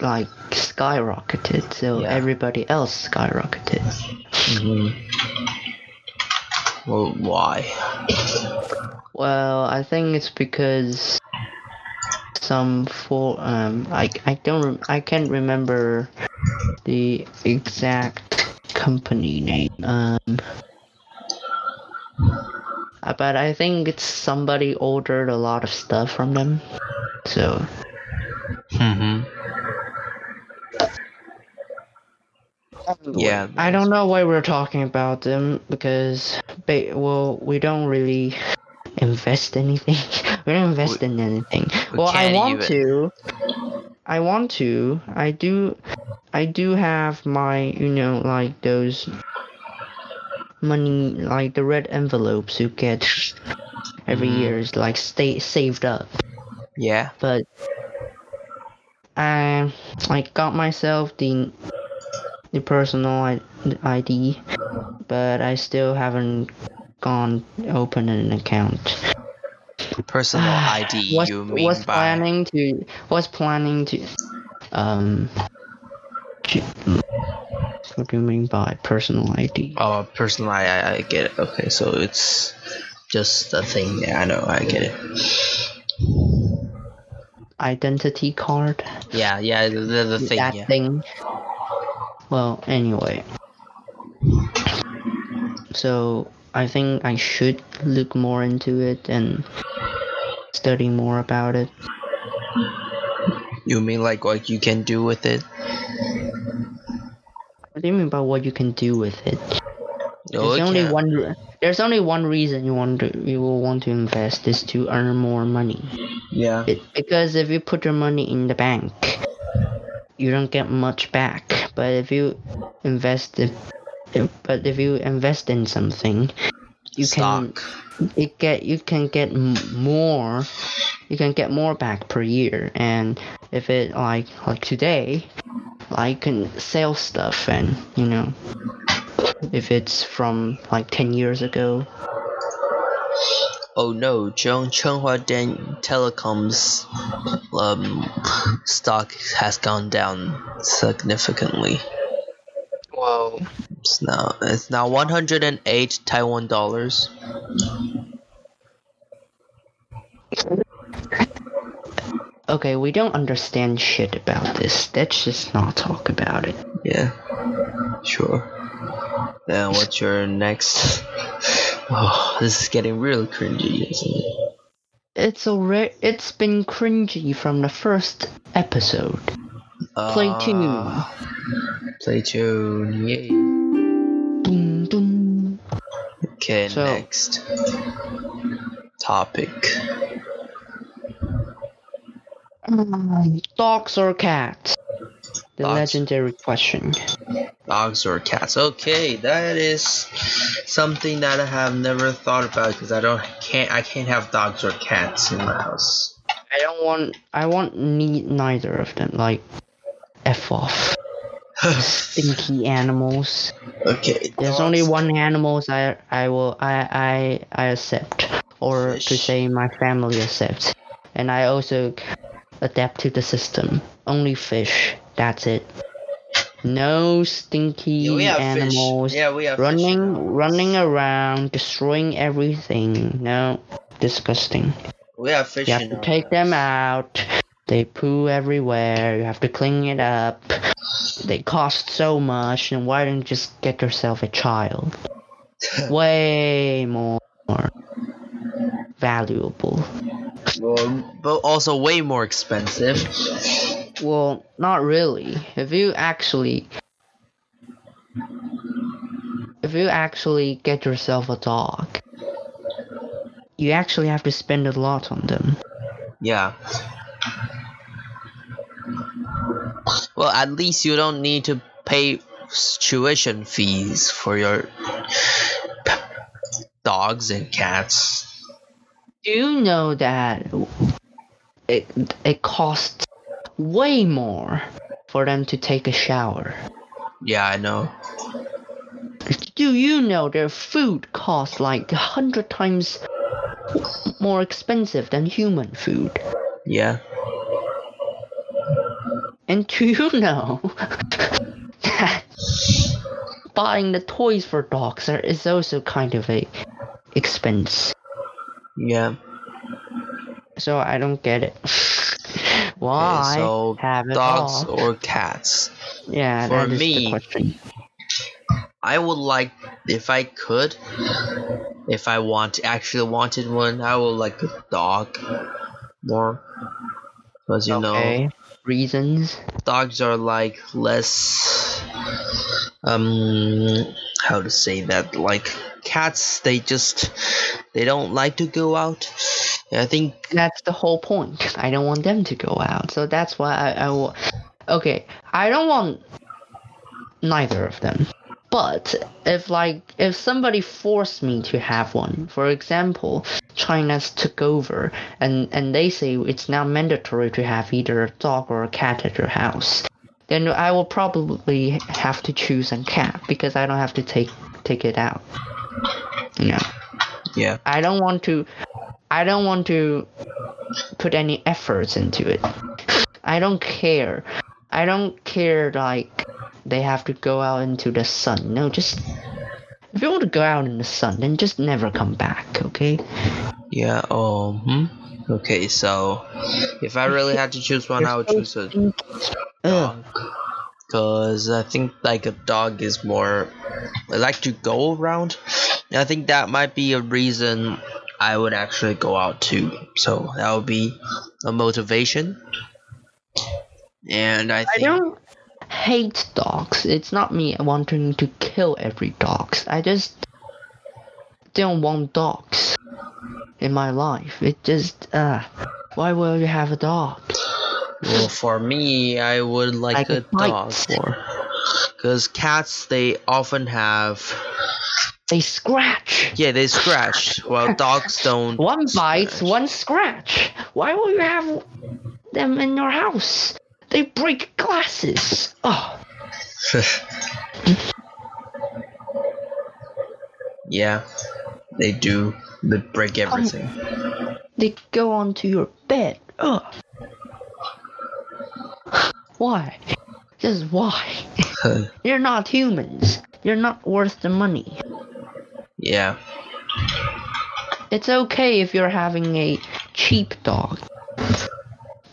like skyrocketed, so Yeah. everybody else skyrocketed. Mhm. Well, why? Well, I think it's because some for um I I don't I can't remember the exact company name. Um uh, but I think it's somebody ordered a lot of stuff from them. So hmm Yeah. I don't know why we're talking about them because ba- well we don't really invest anything. we don't invest in anything. we well, I want even- to. I want to. I do. I do have my you know like those money like the red envelopes you get every Mhm. year is like stay saved up Yeah. but I I got myself the the personal I- ID, but I still haven't gone open an account. Personal ID. was you mean was by? planning to was planning to um. what do you mean by personal ID? Oh, personal. I, I I get it. Okay, so it's just the thing. Yeah, I know. I get it. Identity card. Yeah, yeah. The, the, the thing. that Yeah. thing. Well, anyway. So I think I should look more into it and study more about it. You mean like what you can do with it? What do you mean by what you can do with it? Oh, There's it only can- one. There's only one reason you want to you will want to invest is to earn more money. Yeah. It, because if you put your money in the bank, you don't get much back. But if you invest it, if, but if you invest in something, you can Stock. you get you can get m- more you can get more back per year and if it like like today like you can sell stuff and you know if it's from like 10 years ago Oh no, Chung Chunghua Dan Telecom's um stock has gone down significantly. whoa It's now it's now 108 Taiwan dollars. okay we don't understand shit about this let's just not talk about it Yeah. Sure. Then what's your next? Oh, this is getting really cringy, isn't it? it's already it's been cringy from the first episode Play tune. Uh, Play tune. Yay. Okay, So- next topic. Um, dogs or cats the Dogs. legendary question Dogs or cats? Okay, that is something that I have never thought about because I don't can't I can't have dogs or cats in my house. I don't want. I want need neither of them. Like, f off. Stinky animals. okay. There's only one animals I I will I I I accept, or to say my family accepts, and I also adapt to the system. Only fish. That's it. No stinky Yeah, we have animals fish. Yeah, we have fish running running around destroying everything. No, disgusting. We have fish You have to take them out. They poo everywhere. You have to clean it up. They cost so much, and why don't you just get yourself a child? Way more valuable. Well, but also way more expensive. Well, not really. If you actually if you actually get yourself a dog, you actually have to spend a lot on them. Yeah. Well, at least you don't need to pay tuition fees for your dogs and cats. Do you know that it it costs way more for them to take a shower? Yeah, I know. Do you know their food costs like a hundred times more expensive than human food? Yeah. And do you know that buying the toys for dogs are, is also kind of a expense? Yeah. So I don't get it. Why Okay, so dogs dog? or cats. Yeah, for that is me- the question. I would like if I could if I want actually wanted one, I would like a dog more. Because you know okay. Reasons? dogs are like less um how to say that like cats they just they don't like to go out i think That's the whole point. I don't want them to go out. So that's why I, I will. Okay, I don't want neither of them. But if like if somebody forced me to have one, for example, China's took over and and they say it's now mandatory to have either a dog or a cat at your house, then I will probably have to choose a cat because I don't have to take take it out. You know. yeah I don't want to I don't want to put any efforts into it. I don't care. I don't care like they have to go out into the sun. No, just if you want to go out in the sun, then just never come back, okay? yeah um hmm? okay so if i really had to choose one i would choose a dog. Because i think like a dog is more i like to go around. I think that might be a reason i would actually go out too. So that would be a motivation. And i I think don't hate dogs. It's not me wanting to kill every dog. I just don't want dogs in my life. It just uh why will you have a dog? Well, for me, I would like, Like a a dog more. Because cats, they often have. They scratch. Yeah, they scratch, while dogs don't. One bite, scratch. one scratch. Why will you have them in your house? They break glasses. Oh, yeah, they do. They break everything. they go onto your bed. Oh. Why? Just why? You're not humans. You're not worth the money. yeah. It's okay if you're having a cheap dog.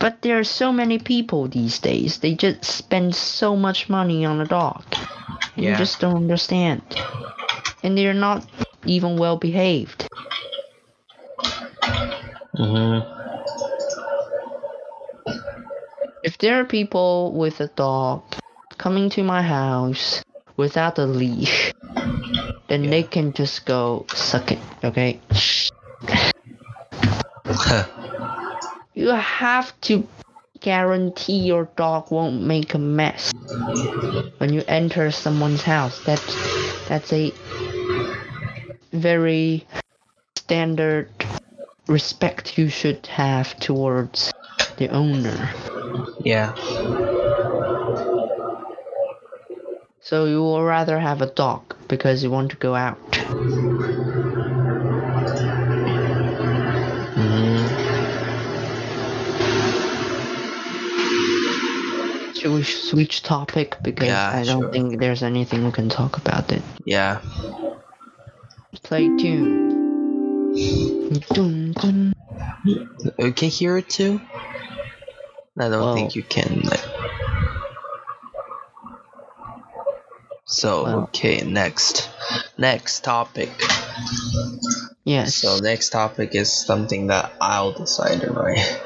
But there are so many people these days. They just spend so much money on a dog. You just don't understand. And they're not even well behaved. hmm If there are people with a dog coming to my house without a leash, then they can just go suck it, okay? You have to guarantee your dog won't make a mess when you enter someone's house. That's that's a very standard respect you should have towards the owner. Yeah. So you will rather have a dog because you want to go out. Should we switch topic because Yeah, I don't sure. think there's anything we can talk about it. Yeah. Play tune. Dun, dun. You can hear it too? I don't Well- think oh. you can. Like... So Well. okay, next, next topic. Yes. So next topic is something that I'll decide, right?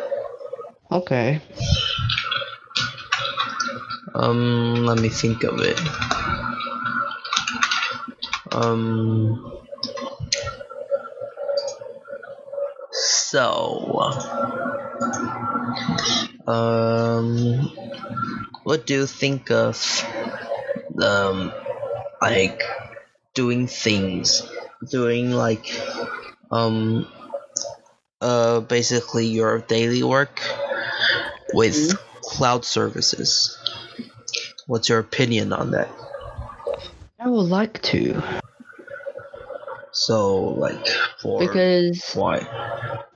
Okay. Um, let me think of it. Um. So, um, what do you think of, um, like doing things, doing like, um, uh, basically your daily work with cloud services? What's your opinion on that? I would like to So, like, for because why?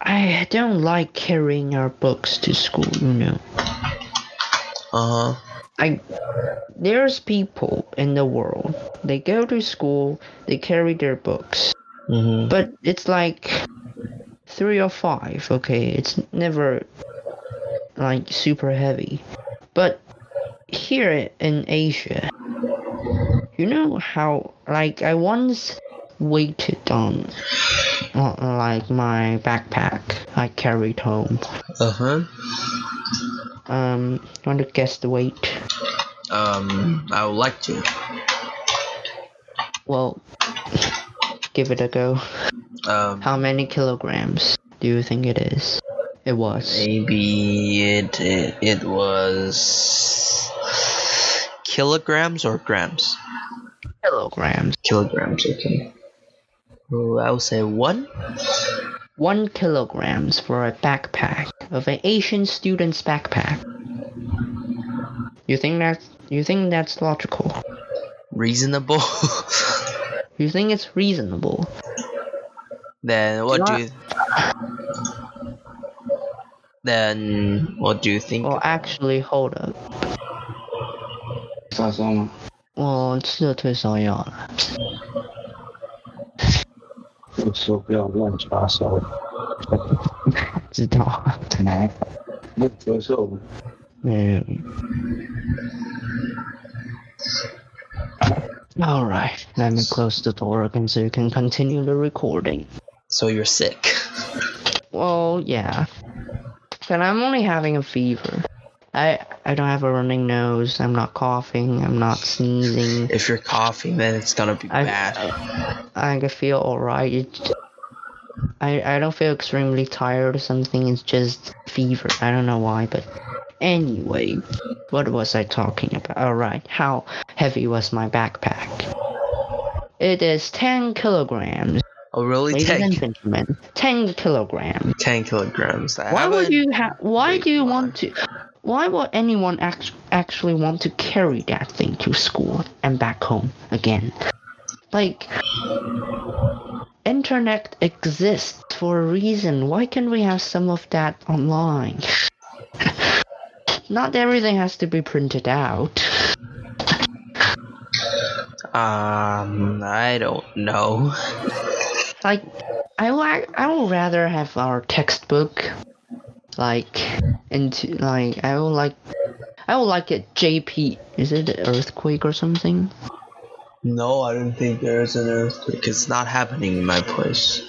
I don't like carrying our books to school, you know. Uh huh. I there's people in the world. They go to school, they carry their books. Mm-hmm. But it's like three or five, okay? It's never like super heavy. But here in Asia, you know how like I once weighted on on like my backpack I carried home. Uh huh. Um, want to guess the weight? Um, I would like to. Well, give it a go. Um, How many kilograms do you think it is? It was. maybe it, it it was kilograms or grams. Kilograms. Kilograms. Okay. Oh, I would say one. One kilograms for a backpack of an Asian student's backpack. You think that's you think that's logical? Reasonable. You think it's reasonable? then what do Not- you? Then what do you think? Well, actually, hold up. 发烧吗？我吃了退烧药了。我说不要乱发烧，知道。来，那咳嗽吗？没有。All right, let me close the door again so you can continue the recording. So you're sick. Well, yeah. But I'm only having a fever. I I don't have a running nose. I'm not coughing. I'm not sneezing. If you're coughing, then it's gonna be I bad. I can feel alright. It, I I don't feel extremely tired or something. It's just fever. I don't know why, but anyway, what was I talking about? Alright, how heavy was my backpack? It is 10 kilograms. Oh, really? Ladies 10, and gentlemen, 10 kilograms. 10 kilograms. I Why would you have? Why do you want to? Why would anyone act- actually want to carry that thing to school and back home again? Like, internet exists for a reason. Why can't we have some of that online? Not everything has to be printed out. Um, I don't know. Like, I like I would rather have our textbook, like, into like I would like, I would like it JP. Is it an earthquake or something? No, I don't think there's an earthquake. It's not happening in my place.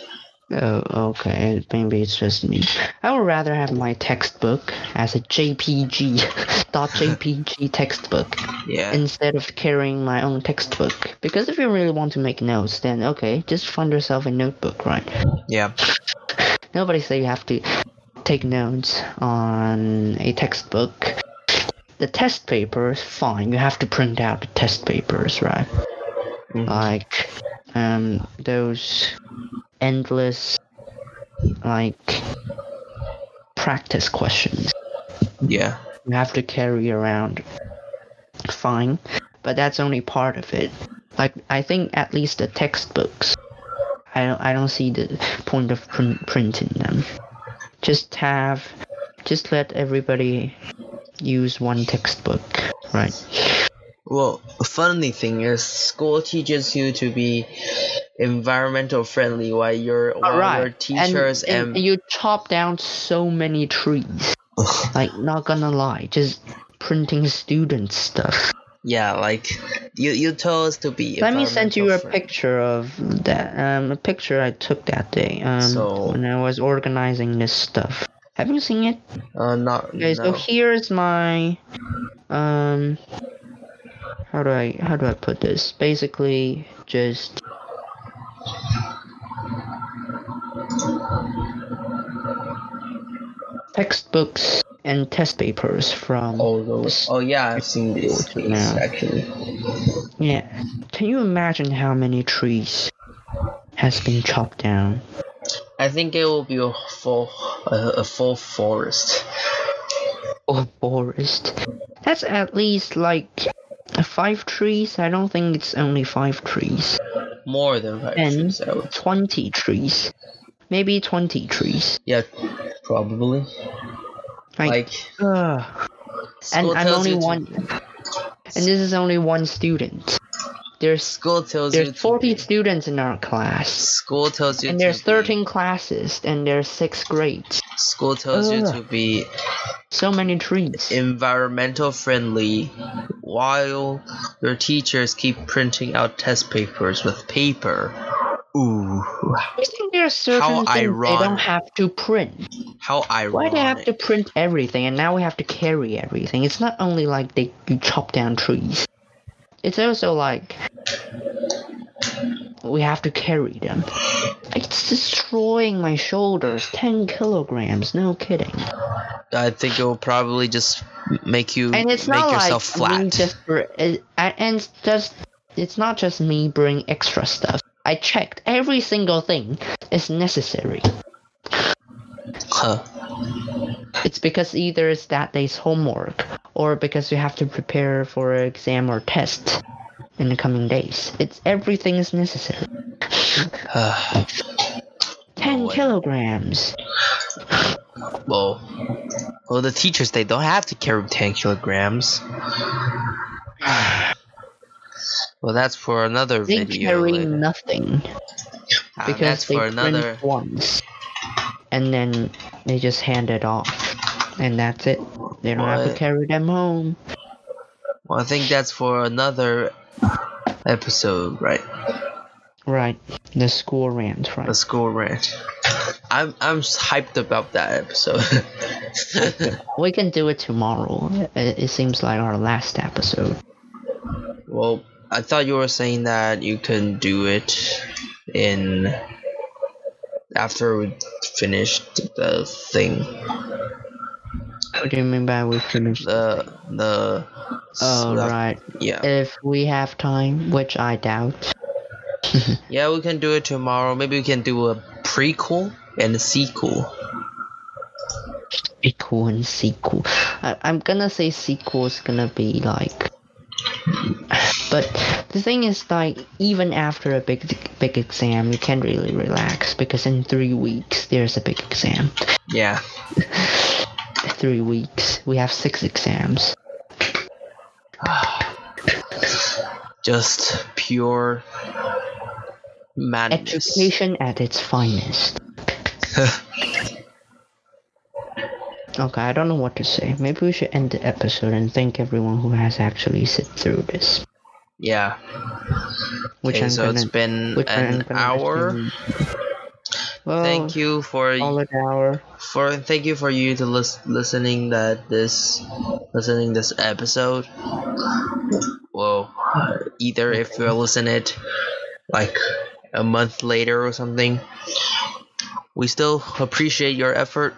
Oh, okay. Maybe it's just me. I would rather have my textbook as a JPG, .jpg textbook Yeah. instead of carrying my own textbook. Because if you really want to make notes, then okay, just find yourself a notebook, right? yeah. Nobody say you have to take notes on a textbook. The test papers, fine. You have to print out the test papers, right? Mhm. Like, um, those endless like practice questions. Yeah. You have to carry around. Fine, but that's only part of it. Like I think at least the textbooks. I don't I don't see the point of print, printing them. Just have, just let everybody use one textbook, right? Well, funny thing is, school teaches you to be environmental friendly while your while Alright, your teachers and, and, and you chop down so many trees. like not gonna lie, just printing student stuff. Yeah, like you you told us to be. Let me send you a picture of that. Um, a picture I took that day. Um, So- when I was organizing this stuff. Have you seen it? Uh, not Okay, so no. here's my um. How do I how do I put this? Basically, just textbooks and test papers from Oh, those. Oh yeah, I've seen these things Yeah. actually. Yeah. Can you imagine how many trees has been chopped down? I think it will be a full a, a full forest. Or forest? That's at least like five trees. I don't think it's only five trees. More than five And trees, twenty trees. Maybe twenty trees. Yeah, probably. Like, Like, and I'm only to- one and this is only one student. There's School tells you there's to forty be- students in our class. School tells you And there's be- thirteen classes and there's six grades. School tells you to be So many trees. environmental friendly while your teachers keep printing out test papers with paper. Ooh, I think there certain How things they don't have to print. how ironic. Why do they have to print everything and now we have to carry everything? It's not only like they you chop down trees. It's also like we have to carry them. It's destroying my shoulders. Ten kilograms, no kidding. I think it will probably just make you And it's make not yourself like me flat. just and it's just it's not just me bring extra stuff. I checked every single thing is necessary. Huh. It's because either it's that day's homework or because you have to prepare for an exam or test in the coming days. It's everything is necessary. Ten Boy. kilograms. well, well, the teachers they don't have to carry ten kilograms. Well, that's for another They video. carry later. nothing Ah, because that's they for another. once, and then they just hand it off, and that's it. They don't have to carry them home. Well, I think that's for another episode, right? Right, the school rant, right? The school rant. I'm I'm hyped about that episode. We can do it tomorrow. It, it seems like our last episode. well, I thought you were saying that you can do it in after we finished the thing. What do you mean by we finished? The the. Oh, stuff- uh, right. Yeah. If we have time, which I doubt. Yeah, we can do it tomorrow. Maybe we can do a prequel and a sequel. Sequel and sequel. I, I'm gonna say sequel is gonna be like. But the thing is, like, even after a big, big exam, you can't really relax because in three weeks there's a big exam. Yeah. Three weeks, we have six exams. Just pure madness. Education at its finest. Okay, I don't know what to say. Maybe we should end the episode and thank everyone who has actually sit through this. Yeah. Which Okay, so gonna, it's been an hour. Well, Thank you for Solid hour. for thank you for you to lis- listening that this listening this episode. Well, either if you listen it like a month later or something, we still appreciate your effort.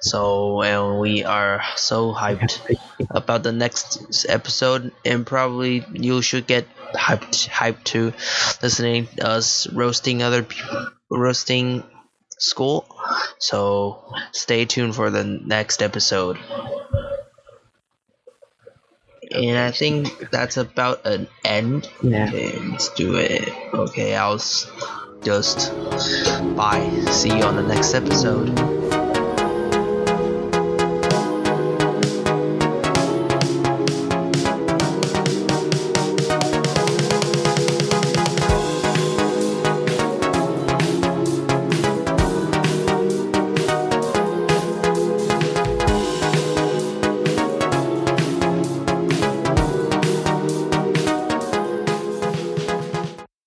So and we are so hyped about the next episode, and probably you should get hyped hyped to listening to us roasting other people, roasting school. So stay tuned for the next episode. And I think that's about an end. Yeah. Okay, let's do it. Okay, I'll just bye. See you on the next episode.